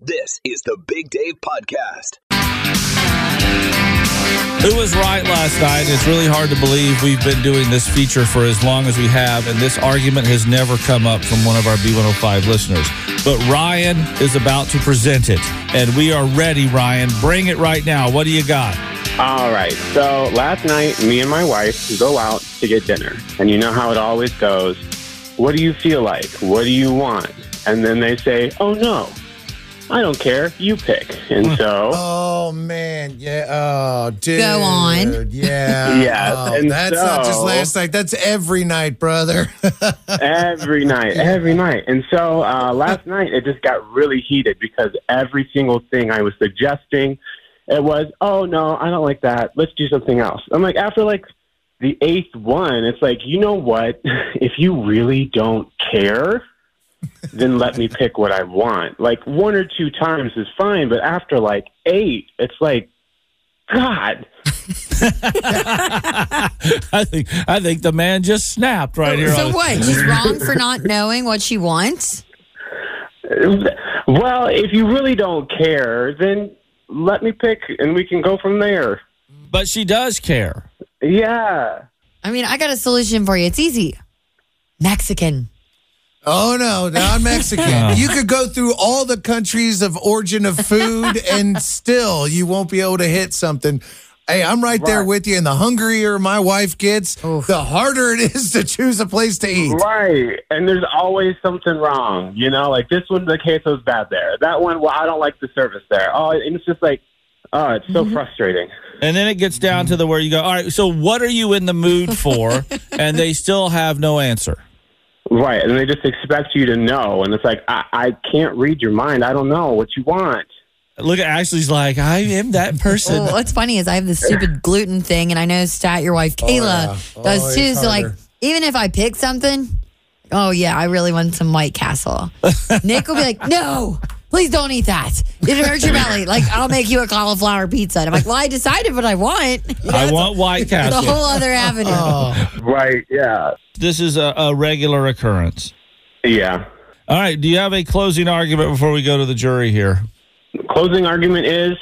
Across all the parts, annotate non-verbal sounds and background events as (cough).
This is the Big Dave Podcast. Who was right last night? It's really hard to believe we've been doing this feature for as long as we have, and this argument has never come up from one of our B105 listeners. But Ryan is about to present it, and we are ready, Ryan. Bring it right now. What do you got? All right. So last night, me and my wife go out to get dinner. And you know how it always goes. What do you feel like? What do you want? And then they say, oh, no, I don't care. You pick. And so, Oh man, yeah. Oh, dude. Go on. Yeah. (laughs) yeah. Oh, and that's not just so- last night. That's every night, brother. (laughs) every night, every night. And so uh, last night, it just got really heated because every single thing I was suggesting, it was, oh, no, I don't like that. Let's do something else. I'm like, after like the eighth one, it's like, you know what? (laughs) If you really don't care, then let me pick what I want. Like one or two times is fine, but after like eight, it's like, God. (laughs) I think I think the man just snapped right here. So on- what? She's wrong for not knowing what she wants? Well, if you really don't care, then let me pick and we can go from there. But she does care. Yeah. I mean, I got a solution for you. It's easy. Mexican. Oh no, not (laughs) Mexican. you could go through all the countries of origin of food, (laughs) and still you won't be able to hit something. Hey, I'm right, there with you. And the hungrier my wife gets, the harder it is to choose a place to eat. Right. And there's always something wrong. You know, like this one, the queso's bad there. That one, well, I don't like the service there. Oh, and it's just like, oh, it's so mm-hmm. frustrating. And then it gets down to the where you go, all right, so what are you in the mood for? (laughs) and they still have no answer. Right. And they just expect you to know. And it's like, I, I can't read your mind. I don't know what you want. Look at Ashley's like, I am that person. Well, what's funny is I have this stupid (laughs) gluten thing, and I know Stat, your wife oh, Kayla, yeah. Oh, does too. So like, even if I pick something, oh yeah, I really want some White Castle. (laughs) Nick will be like, no. Please don't eat that. It hurts your belly. Like I'll make you a cauliflower pizza. And I'm like, well, I decided what I want. (laughs) I want White The whole other avenue. (laughs) Oh. Right. Yeah. this is a, a regular occurrence. Yeah. All right, do you have a closing argument before we go to the jury here? Closing argument is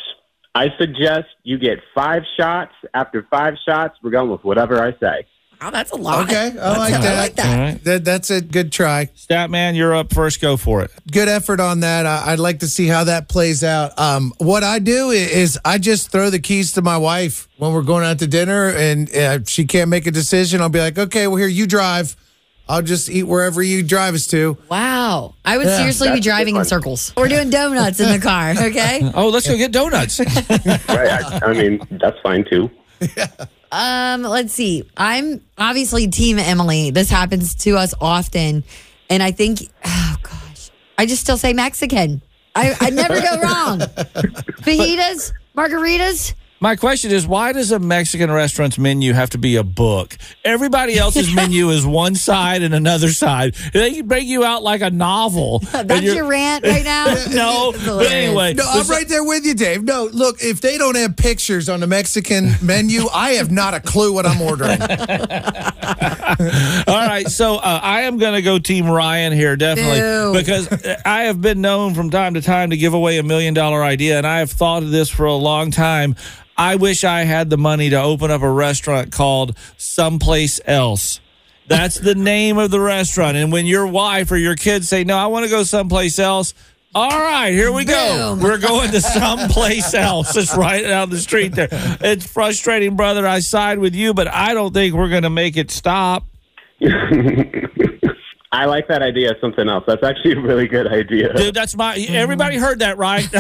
I suggest you get five shots. After five shots, we're going with whatever I say. Oh, that's a lot. Okay, I like I that. like that. All right. That, that's a good try. Statman, you're up first. Go for it. good effort on that. I, I'd like to see how that plays out. Um, what I do i- is I just throw the keys to my wife when we're going out to dinner, and uh, she can't make a decision. I'll be like, okay, well, here you drive. I'll just eat wherever you drive us to. Wow. I would Yeah. seriously be That's a good driving in circles. We're doing donuts in the car, okay? (laughs) Oh, let's go get donuts. (laughs) Right. I, I mean, that's fine too. (laughs) Um, let's see. I'm obviously team Emily. This happens to us often. And I think oh gosh. I just still say Mexican. I, I never go wrong. (laughs) Fajitas, margaritas. My question is, why does a Mexican restaurant's menu have to be a book? Everybody else's (laughs) menu is one side and another side. They bring you out like a novel. (laughs) That's your rant right now? (laughs) No, That's but anyway. No, I'm right there with you, Dave. No, look, if they don't have pictures on the Mexican menu, I have not a clue what I'm ordering. All right, so uh, I am going to go Team Ryan here, definitely, Ew. because I have been known from time to time to give away a million dollar idea, and I have thought of this for a long time. I wish I had the money to open up a restaurant called Someplace Else. That's the (laughs) name of the restaurant. And when your wife or your kids say, No, I want to go someplace else, All right, here we go. Boom. We're going to someplace else. It's right down the street there. It's frustrating, brother. I side with you, but I don't think we're going to make it stop. (laughs) I like that idea. of Something else. That's actually a really good idea. Dude, that's my. Everybody heard that, right? (laughs)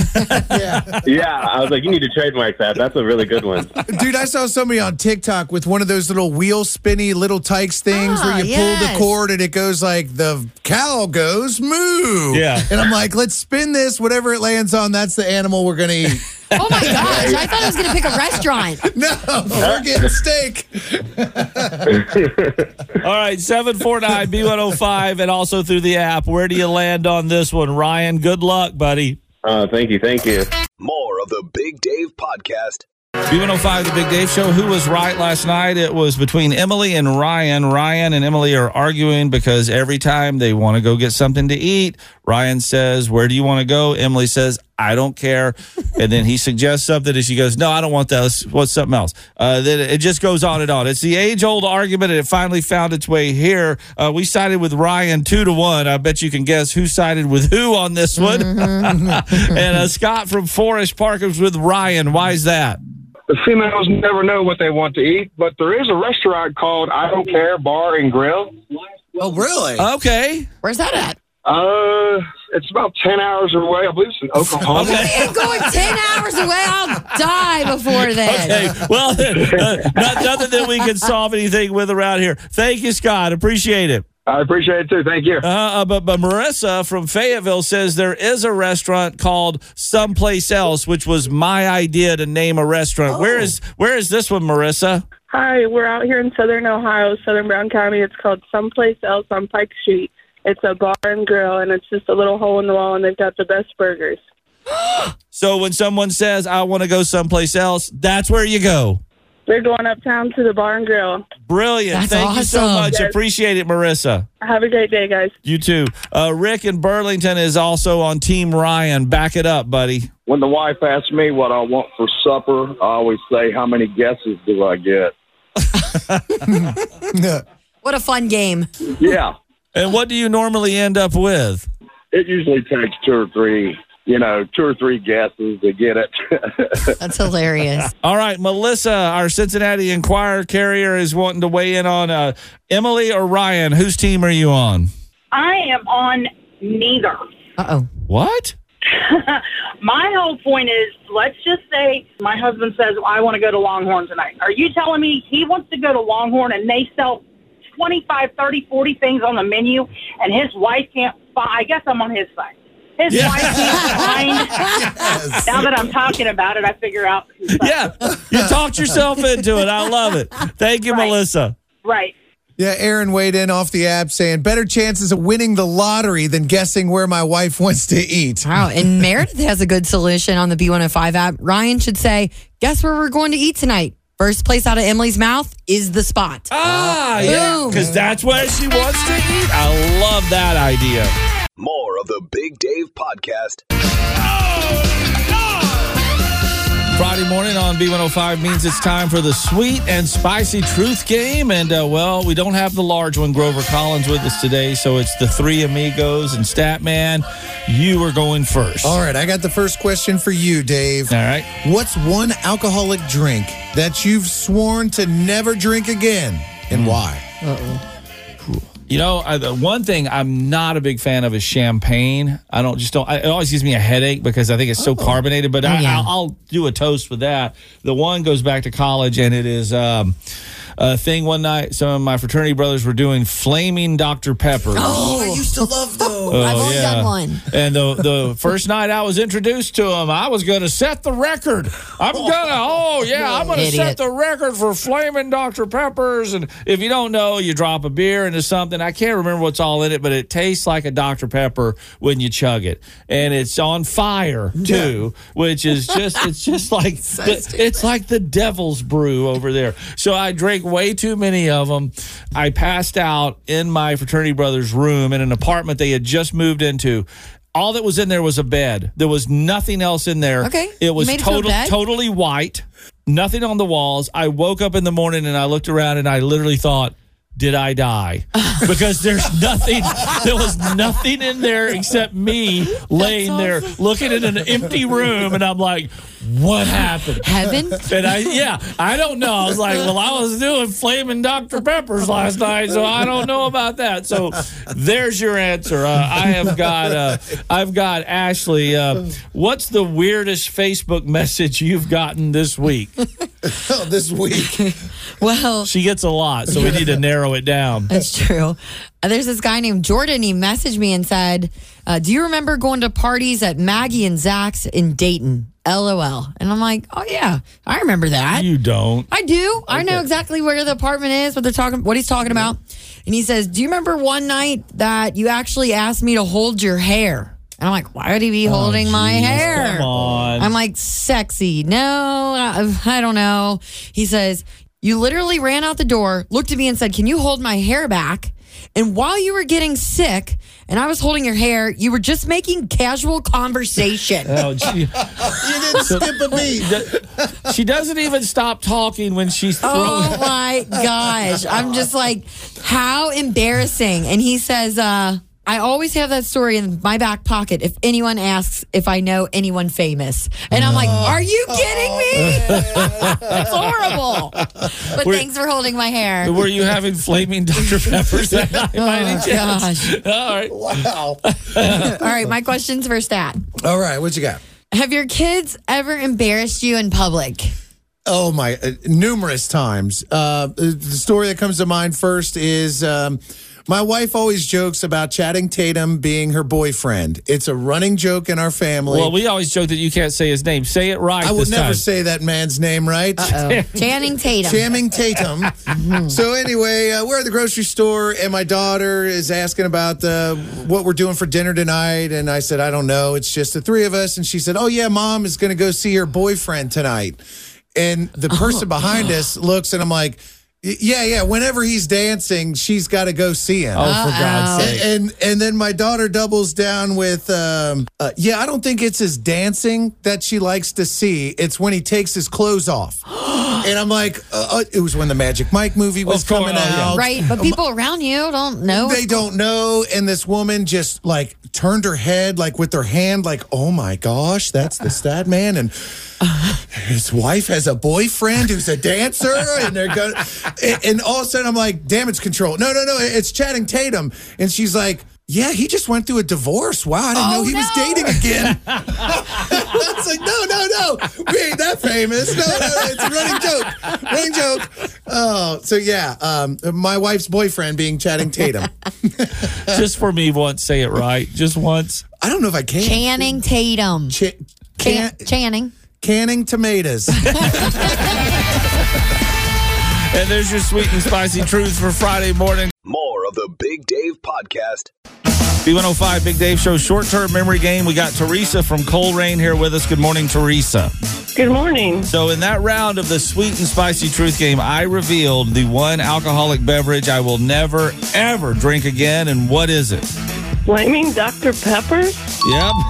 Yeah, Yeah. I was like, you need to trademark that. That's a really good one. (laughs) Dude, I saw somebody on TikTok with one of those little wheel spinny little tykes things Ah, where you pull yes. the cord and it goes like the cow goes moo. Yeah. And I'm like, let's spin this. Whatever it lands on, that's the animal we're going to eat. (laughs) (laughs) Oh my (laughs) gosh! I thought I was going to pick a restaurant. (laughs) no, we're getting steak. All right, 749 B105 and also through the app. Where do you land on this one, Ryan? Good luck, buddy. Uh, thank you, thank you. More of the Big Dave Podcast. B105, the Big Dave Show. Who was right last night? It was between Emily and Ryan. Ryan and Emily are arguing because every time they want to go get something to eat, Ryan says, Where do you want to go? Emily says, I don't care. And then he suggests something and she goes, No, I don't want that. What's something else? Uh, then it just goes on and on. It's the age old argument and it finally found its way here. Uh, we sided with Ryan two to one. I bet you can guess who sided with who on this one. (laughs) and uh, Scott from Forest Park was with Ryan. Why is that? The females never know what they want to eat, but there is a restaurant called I Don't Care Bar and Grill. Oh, really? Okay. Where's that at? Uh, it's about 10 hours away. I believe it's in Oklahoma. Okay. I'm going ten hours away. I'll die before then. Okay. Well, (laughs) uh, not, nothing that we can solve anything with around here. Thank you, Scott. Appreciate it. I appreciate it too. Thank you. Uh, uh, but, but Marissa from Fayetteville says there is a restaurant called Someplace Else, which was my idea to name a restaurant. Where is where is this one, Marissa? Hi, we're out here in Southern Ohio, Southern Brown County. It's called Someplace Else on Pike Street. It's a bar and grill, and it's just a little hole in the wall, and they've got the best burgers. (gasps) So when someone says I want to go someplace else, that's where you go. They're going uptown to the bar and grill. Brilliant. That's Thank you so awesome. much. Yes. Appreciate it, Marissa. Have a great day, guys. You too. Uh, Rick in Burlington is also on Team Ryan. Back it up, buddy. When the wife asks me what I want for supper, I always say, How many guesses do I get? (laughs) (laughs) What a fun game. Yeah, And what do you normally end up with? it usually takes two or three, you know, two or three guesses to get it. (laughs) That's hilarious. (laughs) All right, Melissa, our Cincinnati Enquirer carrier, is wanting to weigh in on uh, Emily or Ryan. Whose team are you on? I am on neither. Uh oh. What? (laughs) My whole point is let's just say my husband says, well, I want to go to Longhorn tonight. Are you telling me he wants to go to Longhorn and they sell 25, 30, 40 things on the menu and his wife can't find? I guess I'm on his side. His Yeah. wife can't. Now that I'm talking about it, I figure out. whose side. Yeah, you talked yourself into it. I love it. Thank you, Right. Melissa. Right. Yeah, Aaron weighed in off the app saying better chances of winning the lottery than guessing where my wife wants to eat. Wow. And Meredith has a good solution on the B105 app. Ryan should say, Guess where we're going to eat tonight? First place out of Emily's mouth is the spot. Ah, yeah, Boom. because that's where she wants to eat. I love that idea. More of the Big Dave Podcast. Friday morning on B105 means it's time for the sweet and spicy truth game. And, uh, well, we don't have the large one, Grover Collins, with us today. So it's the three amigos and Statman. You are going first. All right, I got the first question for you, Dave. All right. What's one alcoholic drink that you've sworn to never drink again and why? You know, I, the one thing I'm not a big fan of is champagne. I don't just don't. I, it always gives me a headache because I think it's so carbonated. But I, yeah. I'll, I'll do a toast with that. The one goes back to college, and it is um, a thing. One night, some of my fraternity brothers were doing flaming Dr Pepper. Oh, I used to love those. Oh, I've only done one. And the the first night I was introduced to him, I was going to set the record. I'm gonna, (laughs) oh yeah, I'm going to set the record for flaming Dr Peppers. And if you don't know, you drop a beer into something. I can't remember what's all in it, but it tastes like a Dr Pepper when you chug it, and it's on fire too, which is just it's just (laughs) like the, it's like the devil's brew over there. So I drank way too many of them. I passed out in my fraternity brother's room in an apartment they had just moved into. All that was in there was a bed. There was nothing else in there. Okay. It was made it total, totally white. Nothing on the walls. I woke up in the morning and I looked around and I literally thought, did I die? (laughs) Because there's nothing, there was nothing in there except me laying there looking at an empty room. And I'm like, what happened? Heaven? And I, yeah, I don't know. I was like, well, I was doing flaming Dr. Peppers last night, so I don't know about that. So there's your answer. Uh, I have got, uh, I've got Ashley. Uh, what's the weirdest Facebook message you've gotten this week? Oh, this week. (laughs) Well, She gets a lot, so we need to narrow it down. That's true. Uh, There's this guy named Jordan. He messaged me and said, uh, Do you remember going to parties at Maggie and Zach's in Dayton? LOL. And I'm like, Oh, yeah, I remember that. You don't. I do. I know exactly where the apartment is, what they're talking, what he's talking about. And he says, "Do you remember one night that you actually asked me to hold your hair?" And I'm like, "Why would he be holding my hair?" come on. I'm like, "Sexy? No, I, I don't know." He says, "You literally ran out the door, looked at me, and said, "Can you hold my hair back?" And while you were getting sick, and I was holding your hair, you were just making casual conversation. (laughs) Oh, gee. (laughs) You didn't skip a beat. she doesn't even stop talking when she's throwing. Oh my gosh. I'm just like, how embarrassing. And he says, uh, I always have that story in my back pocket if anyone asks if I know anyone famous. And I'm like, are you kidding me? (laughs) That's horrible. But We're- thanks for holding my hair. Were you having flaming Dr. Peppers that (laughs) night by any Oh, chance? gosh. (laughs) All right. Wow. All right, my question's for Stat. All right, what you got? Have your kids ever embarrassed you in public? Oh my, uh, numerous times. Uh, the story that comes to mind first is um, my wife always jokes about Channing Tatum being her boyfriend. It's a running joke in our family. Well, we always joke that you can't say his name. Say it right I would never time. say that man's name right. Oh, (laughs) Channing Tatum. Channing Tatum. so anyway, uh, we're at the grocery store, and my daughter is asking about uh, what we're doing for dinner tonight, and I said, I don't know. It's just the three of us, and she said, Oh yeah, mom is going to go see her boyfriend tonight, and the person behind us looks, and I'm like. "Y- Yeah, yeah. Whenever he's dancing, she's got to go see him. Oh, for God's sake. And and then my daughter doubles down with, um, uh, yeah, I don't think it's his dancing that she likes to see. It's when he takes his clothes off. (gasps) and I'm like, uh, uh, it was when the Magic Mike movie was Of course, coming oh, yeah. out. Right, but people around you don't know. They don't know. And this woman just like turned her head, like with her hand, like, oh my gosh, that's the stat man. And (laughs) his wife has a boyfriend who's a dancer. And they're going, and, and all of a sudden I'm like, damage control. No, no, no, it's Channing Tatum. And she's like, yeah, he just went through a divorce. Wow, I didn't know Oh, he was dating again. (laughs) it's like, no, no, no. We ain't that famous. No, no, it's a running joke. Running joke. Oh, so yeah, um, my wife's boyfriend being Channing Tatum. (laughs) Just for me once, say it right. Just once. I don't know if I can. Channing Tatum. Ch- can- Channing. canning tomatoes. (laughs) And there's your sweet and spicy truth for Friday morning. More of the Big Dave Podcast. B105 Big Dave Show short term memory game. We got Teresa from Colerain here with us. Good morning, Teresa. Good morning. So, in that round of the sweet and spicy truth game, I revealed the one alcoholic beverage I will never, ever drink again. And what is it? Flaming Dr. Pepper? Yep.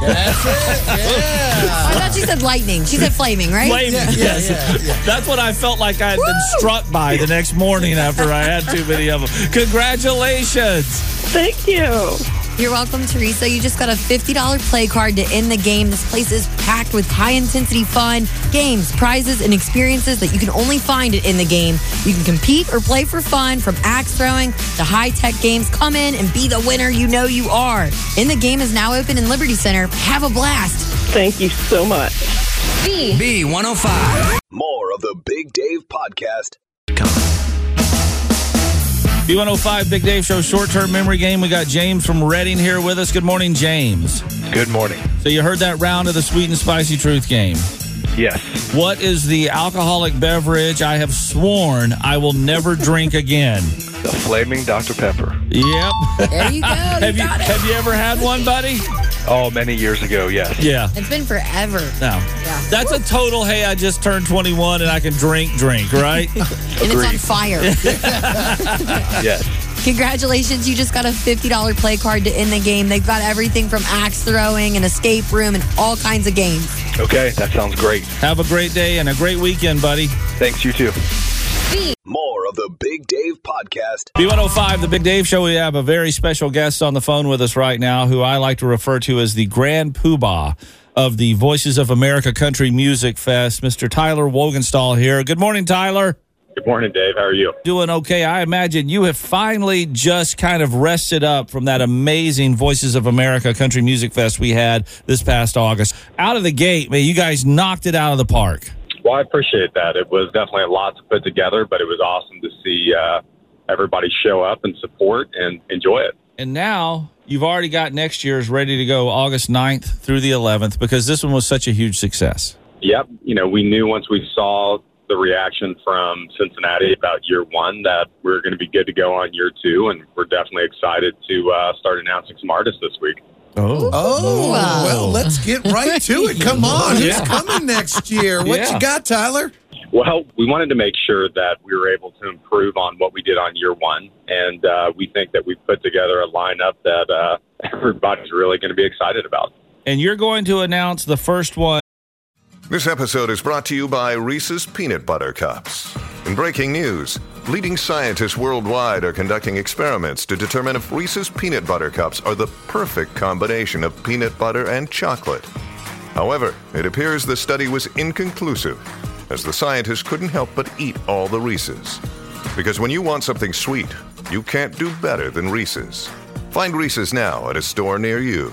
That's it. Yeah. I thought she said lightning. She said flaming, right? Flaming. Yeah, yeah, yes. yeah, yeah. That's what I felt like I had been struck by the next morning after I had too many of them. Congratulations. Thank you. You're welcome, Teresa. You just got a $50 play card to end the game. This place is packed with high intensity fun, games, prizes, and experiences that you can only find at In the Game. You can compete or play for fun from axe throwing to high tech games. Come in and be the winner you know you are. In the Game is now open in Liberty Center. Have a blast. Thank you so much. B. B105. More of the Big Dave Podcast. B105 Big Dave Show short term memory game. We got James from Reading here with us. Good morning, James. Good morning. So, you heard that round of the sweet and spicy truth game. Yes. What is the alcoholic beverage I have sworn I will never (laughs) drink again? The Flaming Dr. Pepper. Yep. There you go. (laughs) have you have you ever had one, buddy? Oh, many years ago, yes. Yeah. It's been forever. No. Yeah. That's a total, hey, I just turned 21 and I can drink, drink, right? (laughs) And it's on fire. (laughs) (laughs) Yes. Congratulations, you just got a $50 play card to end the game. They've got everything from axe throwing, an escape room, and all kinds of games. Okay, that sounds great. Have a great day and a great weekend, buddy. Thanks, you too. More of the Big Dave podcast. B105, the Big Dave Show. We have a very special guest on the phone with us right now who I like to refer to as the Grand Poobah of the Voices of America Country Music Fest, Mr. Tyler Wogenstall here. Good morning, Tyler. Good morning, Dave. How are you? Doing okay. I imagine you have finally just kind of rested up from that amazing Voices of America Country Music Fest we had this past August. Out of the gate, man, you guys knocked it out of the park. Well, I appreciate that. It was definitely a lot to put together, but it was awesome to see uh, everybody show up and support and enjoy it. And now you've already got next year's ready to go August 9th through the 11th because this one was such a huge success. Yep. You know, we knew once we saw the reaction from Cincinnati about year one that we're going to be good to go on year two, and we're definitely excited to uh, start announcing some artists this week. Oh, Oh, well, let's get right to it. (laughs) Come on. Yeah. Who's coming next year? What Yeah. you got, Tyler? Well, we wanted to make sure that we were able to improve on what we did on year one, and uh, we think that we've put together a lineup that uh, (laughs) everybody's really going to be excited about. And you're going to announce the first one. This episode is brought to you by Reese's Peanut Butter Cups. In breaking news, leading scientists worldwide are conducting experiments to determine if Reese's Peanut Butter Cups are the perfect combination of peanut butter and chocolate. However, it appears the study was inconclusive, as the scientists couldn't help but eat all the Reese's. Because when you want something sweet, you can't do better than Reese's. Find Reese's now at a store near you.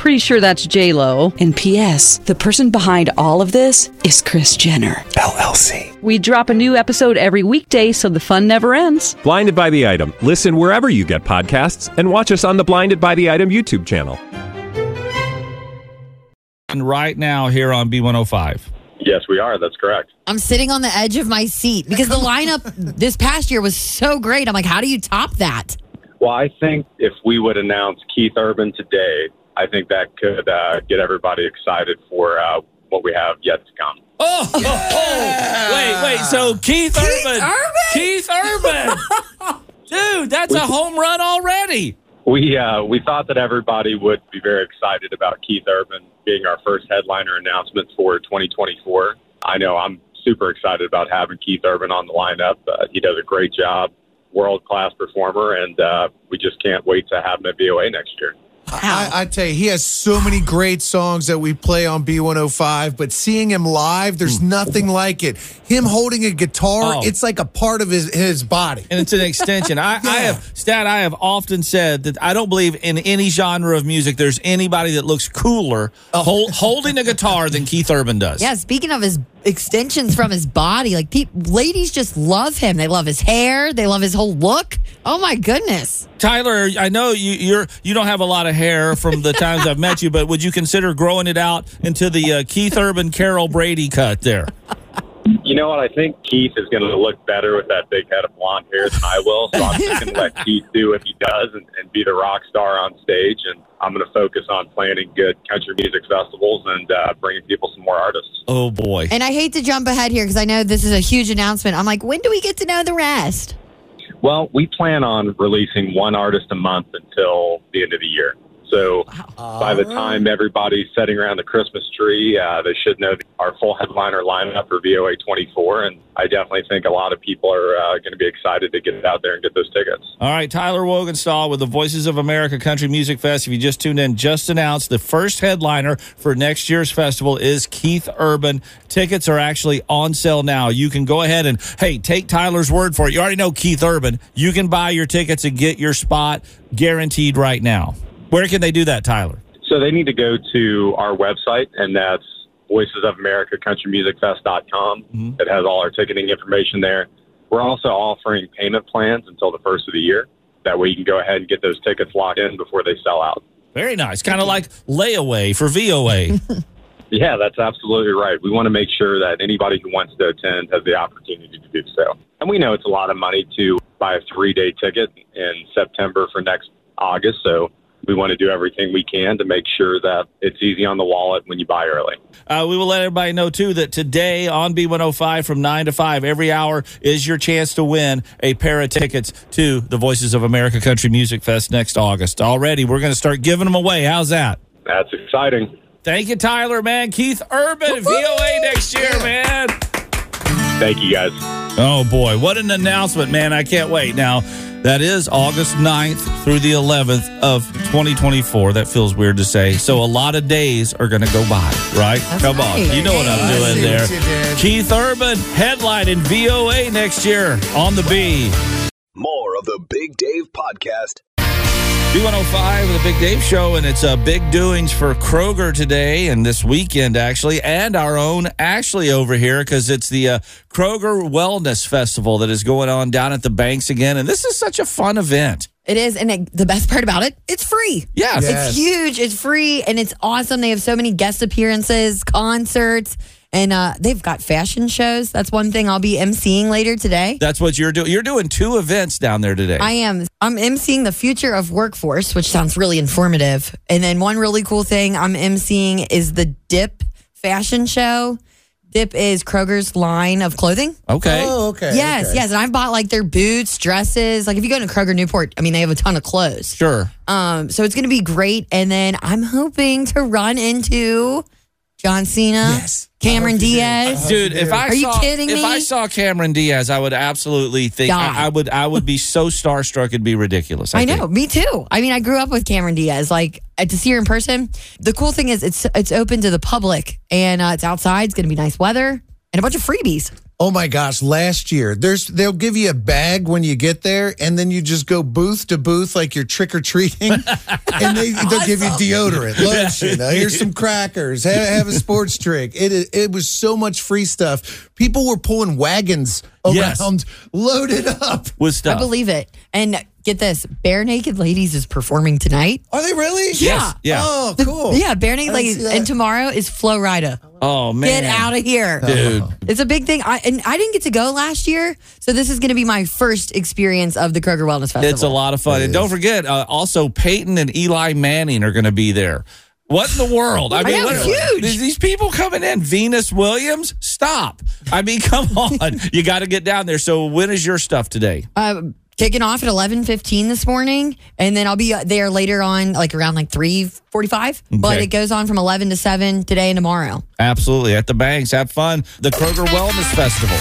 Pretty sure that's J Lo. And P.S. The person behind all of this is Kris Jenner LLC. We drop a new episode every weekday, so the fun never ends. Blinded by the item. Listen wherever you get podcasts, and watch us on the Blinded by the Item YouTube channel. And right now here on B105. Yes, we are. That's correct. I'm sitting on the edge of my seat because the lineup (laughs) this past year was so great. I'm like, how do you top that? Well, I think if we would announce Keith Urban today, I think that could uh, get everybody excited for uh, what we have yet to come. Oh, oh, oh. wait, wait. So Keith, Urban. Keith Urban. (laughs) Dude, that's a home run already. We uh, we thought that everybody would be very excited about Keith Urban being our first headliner announcement for 2024. I know I'm super excited about having Keith Urban on the lineup. Uh, he does a great job, world class performer, and uh, we just can't wait to have him at VOA next year. I, I tell you, he has so many great songs that we play on B105, but seeing him live, there's hmm. nothing like it. Him holding a guitar, Oh. it's like a part of his, his body. And it's an extension. I, I have, Stat, I have often said that I don't believe in any genre of music there's anybody that looks cooler oh. hol- holding a guitar than Keith Urban does. Yeah, speaking of his extensions from his body, like pe- ladies just love him. They love his hair. They love his whole look. Oh my goodness. Tyler, I know you you're you don't have a lot of hair from the times I've met you, but would you consider growing it out into the uh, Keith Urban Carol Brady cut there? You know what? I think Keith is going to look better with that big head of blonde hair than I will. So I'm just going to let Keith do what he does and, and be the rock star on stage. And I'm going to focus on planning good country music festivals and uh, bringing people some more artists. Oh boy. And I hate to jump ahead here because I know this is a huge announcement. I'm like, when do we get to know the rest? Well, we plan on releasing one artist a month until the end of the year. So by the time everybody's sitting around the Christmas tree, uh, they should know our full headliner lineup for VOA 24. And I definitely think a lot of people are uh, going to be excited to get out there and get those tickets. All right, Tyler Wogenstall with the Voices of America Country Music Fest. If you just tuned in, just announced the first headliner for next year's festival is Keith Urban. Tickets are actually on sale now. You can go ahead and, hey, take Tyler's word for it. You already know Keith Urban. You can buy your tickets and get your spot guaranteed right now. Where can they do that, Tyler? So they need to go to our website, and that's voicesofamericaCountryMusicFest.com. Mm-hmm. It has all our ticketing information there. We're also offering payment plans until the first of the year. That way you can go ahead and get those tickets locked in before they sell out. Very nice. Kind of like layaway for VOA. (laughs) Yeah, that's absolutely right. We want to make sure that anybody who wants to attend has the opportunity to do so. And we know it's a lot of money to buy a three day ticket in September for next August. So we want to do everything we can to make sure that it's easy on the wallet when you buy early. Uh, we will let everybody know too that today on B105 from 9 to 5 every hour is your chance to win a pair of tickets to the Voices of America Country Music Fest next August. Already, we're going to start giving them away. How's that? That's exciting. Thank you, Tyler, man. Keith Urban VOA next year, man. Thank you, guys. Oh, boy. What an announcement, man. I can't wait. Now, that is August 9th through the 11th of 2024. That feels weird to say. So a lot of days are going to go by, right? Come right. on. You know what I'm doing there. what you did. Keith Urban headlining VOA next year on the B. More of the Big Dave Podcast B105 the Big Dave Show, and it's a big doings for Kroger today and this weekend, actually, and our own Ashley over here because it's the uh, Kroger Wellness Festival that is going on down at the banks again. And this is such a fun event. It is, and it, the best part about it, it's free. Yes. Yes. It's huge. It's free, and it's awesome. They have so many guest appearances, concerts, and uh, they've got fashion shows. That's one thing I'll be emceeing later today. That's what you're doing. You're doing two events down there today. I am. I'm emceeing the future of workforce, which sounds really informative. And then one really cool thing I'm emceeing is the Dip fashion show. Dip is Kroger's line of clothing. okay. Oh, okay. yes, okay. yes. And I've bought like their boots, dresses. Like if you go to Kroger Newport, I mean, they have a ton of clothes. Sure. Um, so it's going to be great. And then I'm hoping to run into John Cena, Yes. Cameron I hope you do. Diaz. Dude, if I Are you saw, kidding if me? I saw Cameron Diaz, I would absolutely think I, I would I would be so starstruck it'd be ridiculous. I think. know, me too. I mean, I grew up with Cameron Diaz. Like uh, to see her in person. The cool thing is, it's it's open to the public and uh, it's outside. It's going to be nice weather and a bunch of freebies. Oh my gosh! Last year, there's they'll give you a bag when you get there, and then you just go booth to booth like you're trick or treating, (laughs) and they they'll give you deodorant, lotion. uh, here's some (laughs) crackers. Have, have a sports drink. It it was so much free stuff. People were pulling wagons Yes. around, loaded up. With stuff. I believe it. And get this, Barenaked Ladies is performing tonight. Are they really? Yeah. Yeah. Oh, cool. Yeah, Barenaked I Ladies. And tomorrow is Flo Rida. Oh man. Get out of here. Dude. It's a big thing. I and I didn't get to go last year, so this is going to be my first experience of the Kroger Wellness Festival. It's a lot of fun. And don't forget, uh, also Peyton and Eli Manning are going to be there. What in the world? I mean, know, what, huge. These, these people coming in. Venus Williams, stop. I mean, (laughs) come on. you got to get down there. So, when is your stuff today? Uh, kicking off at eleven fifteen this morning, and then I'll be uh, there later on, like around like three forty five. But it goes on from eleven to seven today and tomorrow. Absolutely. At the banks. Have fun. The Kroger Wellness Festival.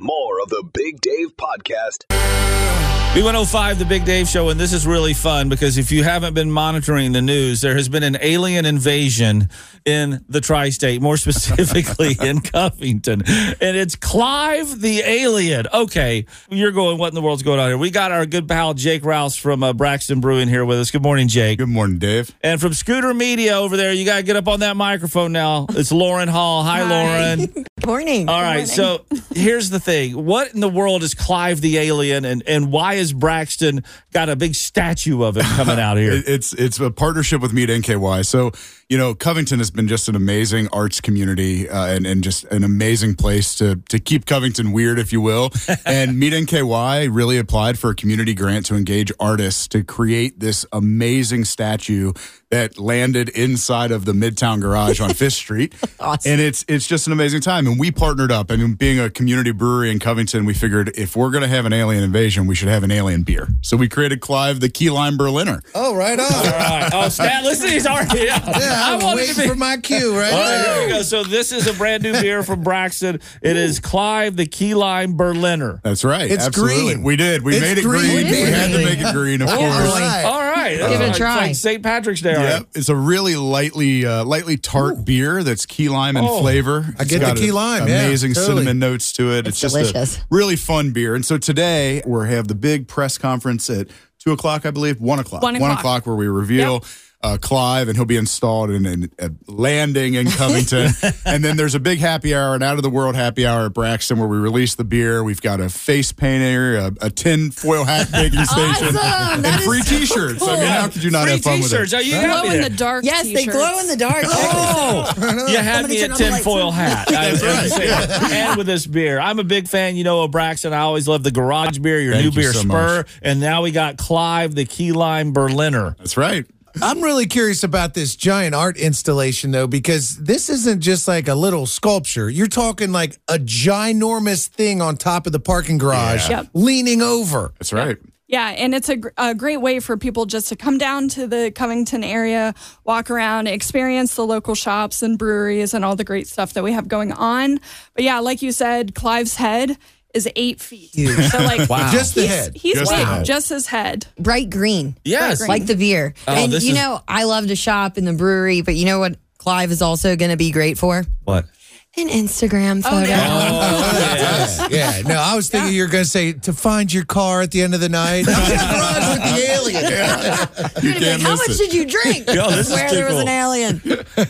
More of the Big Dave Podcast B105, the Big Dave Show, and this is really fun because if you haven't been monitoring the news, there has been an alien invasion in the tri state, more (laughs) specifically in Covington. And it's Clive the Alien. Okay, you're going, what in the world's going on here? We got our good pal Jake Rouse from uh, Braxton Brewing here with us. Good morning, Jake. Good morning, Dave. And from Scooter Media over there, you got to get up on that microphone now. It's Lauren Hall. Hi, Lauren. (laughs) Good morning. All right, so (laughs) here's the thing. What in the world is Clive the Alien and, and why is Braxton got a big statue of him coming out here? (laughs) It's it's a partnership with Meet NKY. So you know, Covington has been just an amazing arts community uh, and and just an amazing place to to keep Covington weird, if you will. (laughs) and Meet NKY really applied for a community grant to engage artists to create this amazing statue that landed inside of the Midtown Garage on Fifth Street. (laughs) And it's it's just an amazing time. And we partnered up. I mean, being a community brewery in Covington, we figured if we're going to have an alien invasion, we should have an alien beer. So we created Clive the Key Lime Berliner. Oh, right on. All right. Oh, Stat, (laughs) listen, he's already out. Yeah, I was wanted waiting to be- for my cue (laughs) right All right, there. here we go. So this is a brand new beer from Braxton. It is Clive the Key Lime Berliner. That's right. It's Absolutely. green. We did. We It's made it green. green. We had to make it green, of All course. right. All right. Give it a It's try. like St. Patrick's Day. all Yeah, right. it's a really lightly, uh, lightly tart beer that's key lime in Oh. flavor. I It's get the key a- lime, yeah, amazing totally. cinnamon notes to it. It's, It's just delicious. a really fun beer. And so today we have the big press conference at two o'clock, I believe, one o'clock, One o'clock. where we reveal. Uh, Clive, and he'll be installed in, in a landing in Covington. (laughs) and then there's a big happy hour, an out of the world happy hour at Braxton, where we release the beer. We've got a face painter, a, a tin foil hat making (laughs) station, Awesome. And is free T-shirts. I mean, how could you not Free have fun t-shirts. with Oh, it? you Huh? got Glow in the dark. Yes, they t-shirts. glow in the dark. Oh, you had Somebody me turn at on tinfoil hat. (laughs) That's I- right, saying, And with this beer. I'm a big fan, you know, of Braxton. I always love the garage beer, your Thank new you beer so Spur. much. And now we got Clive, the key lime Berliner. That's right. I'm really curious about this giant art installation, though, because this isn't just like a little sculpture. You're talking like a ginormous thing on top of the parking garage, Yeah. Yep. leaning over. That's right. Yeah, and it's a, gr- a great way for people just to come down to the Covington area, walk around, experience the local shops and breweries and all the great stuff that we have going on. But yeah, like you said, Clive's head is eight feet. So like, (laughs) Wow. Just the he's, head. He's Just the big, head. just his head. Bright green. Yes. green. Like the beer. Oh, and you is- know, I love to shop in the brewery, but you know what Clive is also going to be great for? What? An Instagram photo. yeah. (laughs) yeah. No, I was thinking you were going to say to find your car at the end of the night. I'm in the garage with the alien. (laughs) You can't How miss much it. did you drink? (laughs) Yo, this is Where too there was an alien.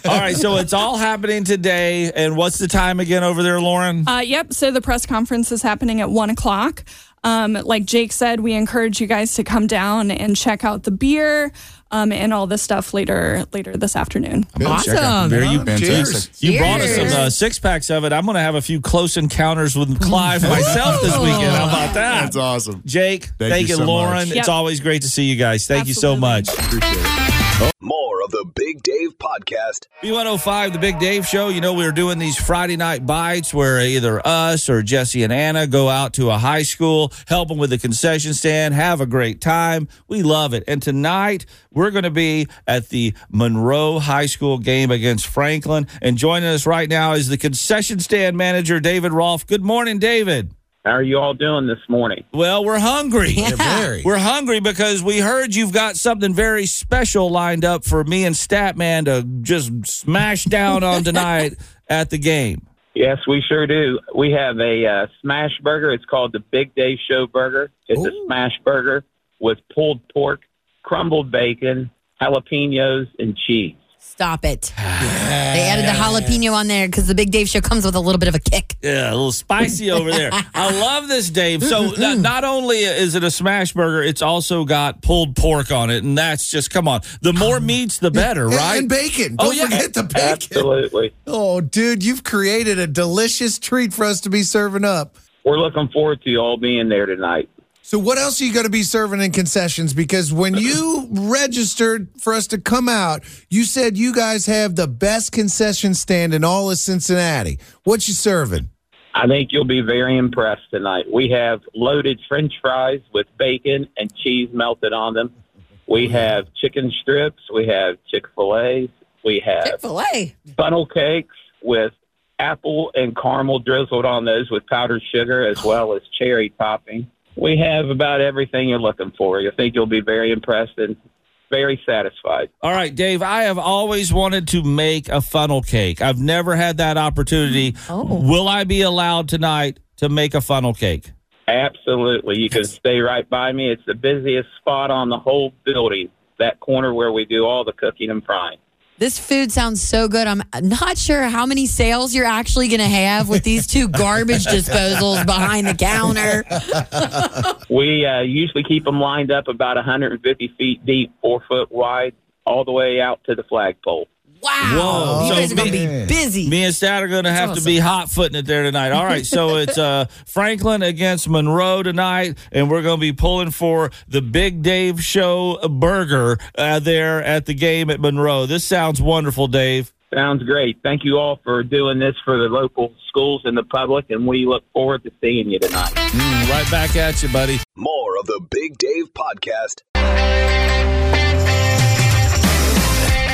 All right, so it's all happening today. And what's the time again over there, Lauren? Uh, yep. So the press conference is happening at one o'clock. Um, like Jake said, we encourage you guys to come down and check out the beer um, and all this stuff later later this afternoon. Awesome. There you, Fantastic. you brought us some uh, six packs of it. I'm going to have a few close encounters with Clive myself this weekend. How about that? That's awesome. Jake, thank, you you, so Lauren. much. It's Yep. always great to see you guys. Thank you so much. Appreciate it. More of the Big Dave Podcast. B105, the Big Dave Show. You know, we are doing these Friday night bites where either us or Jesse and Anna go out to a high school, help them with the concession stand, have a great time. We love it. And tonight, we're going to be at the Monroe High School game against Franklin. And joining us right now is the concession stand manager, David Rolfe. Good morning, David. How are you all doing this morning? Well, we're hungry. (laughs) very. We're hungry because we heard you've got something very special lined up for me and Statman to just smash down on (laughs) tonight at the game. Yes, we sure do. We have a uh, smash burger. It's called the Big Day Show Burger. It's a smash burger with pulled pork, crumbled bacon, jalapenos, and cheese. Stop it. (sighs) They added the jalapeno on there because the Big Dave show comes with a little bit of a kick. Yeah, a little spicy over there. (laughs) I love this, Dave. So mm-hmm. not, not only is it a smash burger, it's also got pulled pork on it, and that's just come on. The more meats, the better, And- right? And bacon. Oh, Don't yeah. forget the bacon. Absolutely. Oh, dude, you've created a delicious treat for us to be serving up. We're looking forward to you all being there tonight. So, what else are you going to be serving in concessions? Because when you registered for us to come out, you said you guys have the best concession stand in all of Cincinnati. What you serving? I think you'll be very impressed tonight. We have loaded French fries with bacon and cheese melted on them. We have chicken strips. We have Chick fil A. We have Chick fil A. funnel cakes with apple and caramel drizzled on those with powdered sugar as well as cherry topping. We have about everything you're looking for. I think you'll be very impressed and very satisfied. All right, Dave, I have always wanted to make a funnel cake. I've never had that opportunity. Oh. Will I be allowed tonight to make a funnel cake? Absolutely. You can stay right by me. It's the busiest spot on the whole building, that corner where we do all the cooking and frying. This food sounds so good. I'm not sure how many sales you're actually going to have with these two (laughs) garbage disposals behind the counter. (laughs) We uh, usually keep them lined up about 150 feet deep, four foot wide, all the way out to the flagpole. Wow. Whoa. You So guys are going to be busy. Me and Stat are going to have to be hot footing it there tonight. All right, so it's uh, (laughs) Franklin against Monroe tonight, and we're going to be pulling for the Big Dave Show burger uh, there at the game at Monroe. This sounds wonderful, Dave. Sounds great. Thank you all for doing this for the local schools and the public, and we look forward to seeing you tonight. Mm, right back at you, buddy. More of the Big Dave Podcast.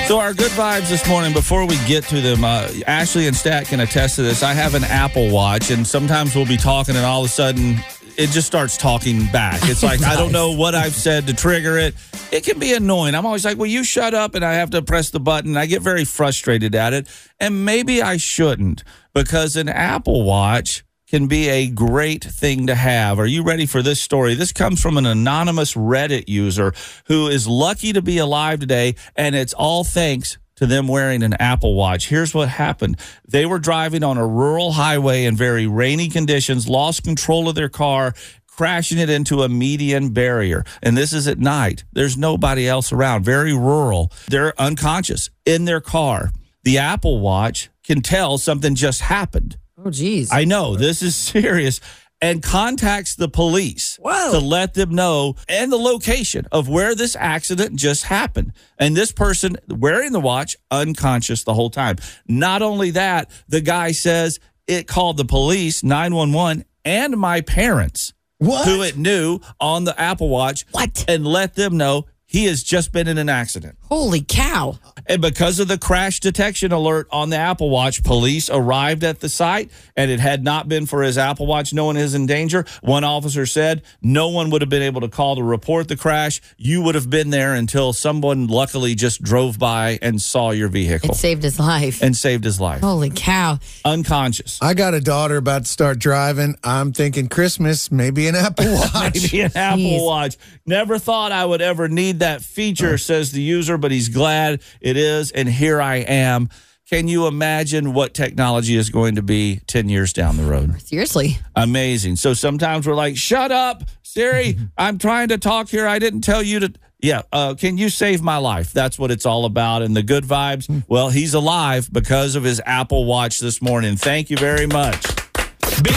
So our good vibes this morning. Before we get to them, uh, Ashley and Stat can attest to this. I have an Apple Watch, and sometimes we'll be talking, and all of a sudden, it just starts talking back. It's like I don't (laughs) know what I've said to trigger it. It can be annoying. I'm always like, "Will you shut up?" And I have to press the button. I get very frustrated at it, and maybe I shouldn't because an Apple Watch can be a great thing to have. Are you ready for this story? This comes from an anonymous Reddit user who is lucky to be alive today, and it's all thanks to them wearing an Apple Watch. Here's what happened they were driving on a rural highway in very rainy conditions, lost control of their car. Crashing it into a median barrier. And this is at night. There's nobody else around, very rural. They're unconscious in their car. The Apple Watch can tell something just happened. Oh, geez. I know this is serious. And contacts the police to let them know and the location of where this accident just happened. And this person wearing the watch, unconscious the whole time. Not only that, the guy says it called the police, 911, and my parents, What? who it knew on the Apple Watch, what? and let them know he has just been in an accident. Holy cow. And because of the crash detection alert on the Apple Watch, police arrived at the site, and it had not been for his Apple Watch, no one is in danger. One officer said no one would have been able to call to report the crash. You would have been there until someone luckily just drove by and saw your vehicle It saved his life. and saved his life. Holy cow. Unconscious. I got a daughter about to start driving. I'm thinking Christmas, maybe an Apple (laughs) Watch. Maybe an Apple Watch. Never thought I would ever need that feature, says the user, but he's glad it is. And here I am. Can you imagine what technology is going to be 10 years down the road? Seriously. Amazing. So sometimes we're like, shut up, Siri. (laughs) I'm trying to talk here. I didn't tell you to. Yeah. Uh, can you save my life? That's what it's all about. And the good vibes. Well, he's alive because of his Apple Watch this morning. Thank you very much. B.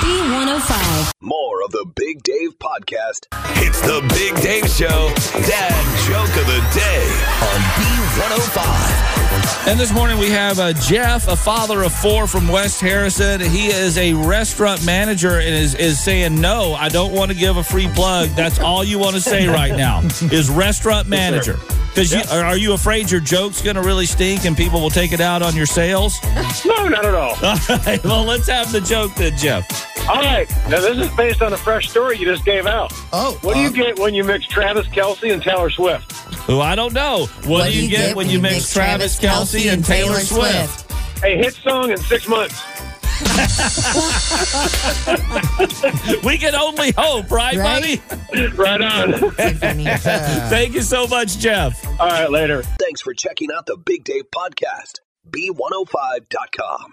B105. More of the Big Dave podcast. It's the Big Dave Show. Dad joke of the day on B105. And this morning we have uh, Jeff, a father of four from West Harrison. He is a restaurant manager and is, is saying, No, I don't want to give a free plug. That's all you want to say right now is restaurant manager. Because you, are you afraid your joke's going to really stink and people will take it out on your sales? No, not at all. (laughs) All right, well, let's have the joke then, Jeff. All right. Now, this is based on a fresh story you just gave out. Oh. What do you uh, get when you mix Travis Kelce and Taylor Swift? Who I don't know. What, do you get when you mix Travis Kelce and Taylor Swift? A hit song in six months. (laughs) we can only hope, right, Right? right on. Uh. (laughs) Thank you so much, Jeff. All right, later. Thanks for checking out the Big Dave podcast. B105.com.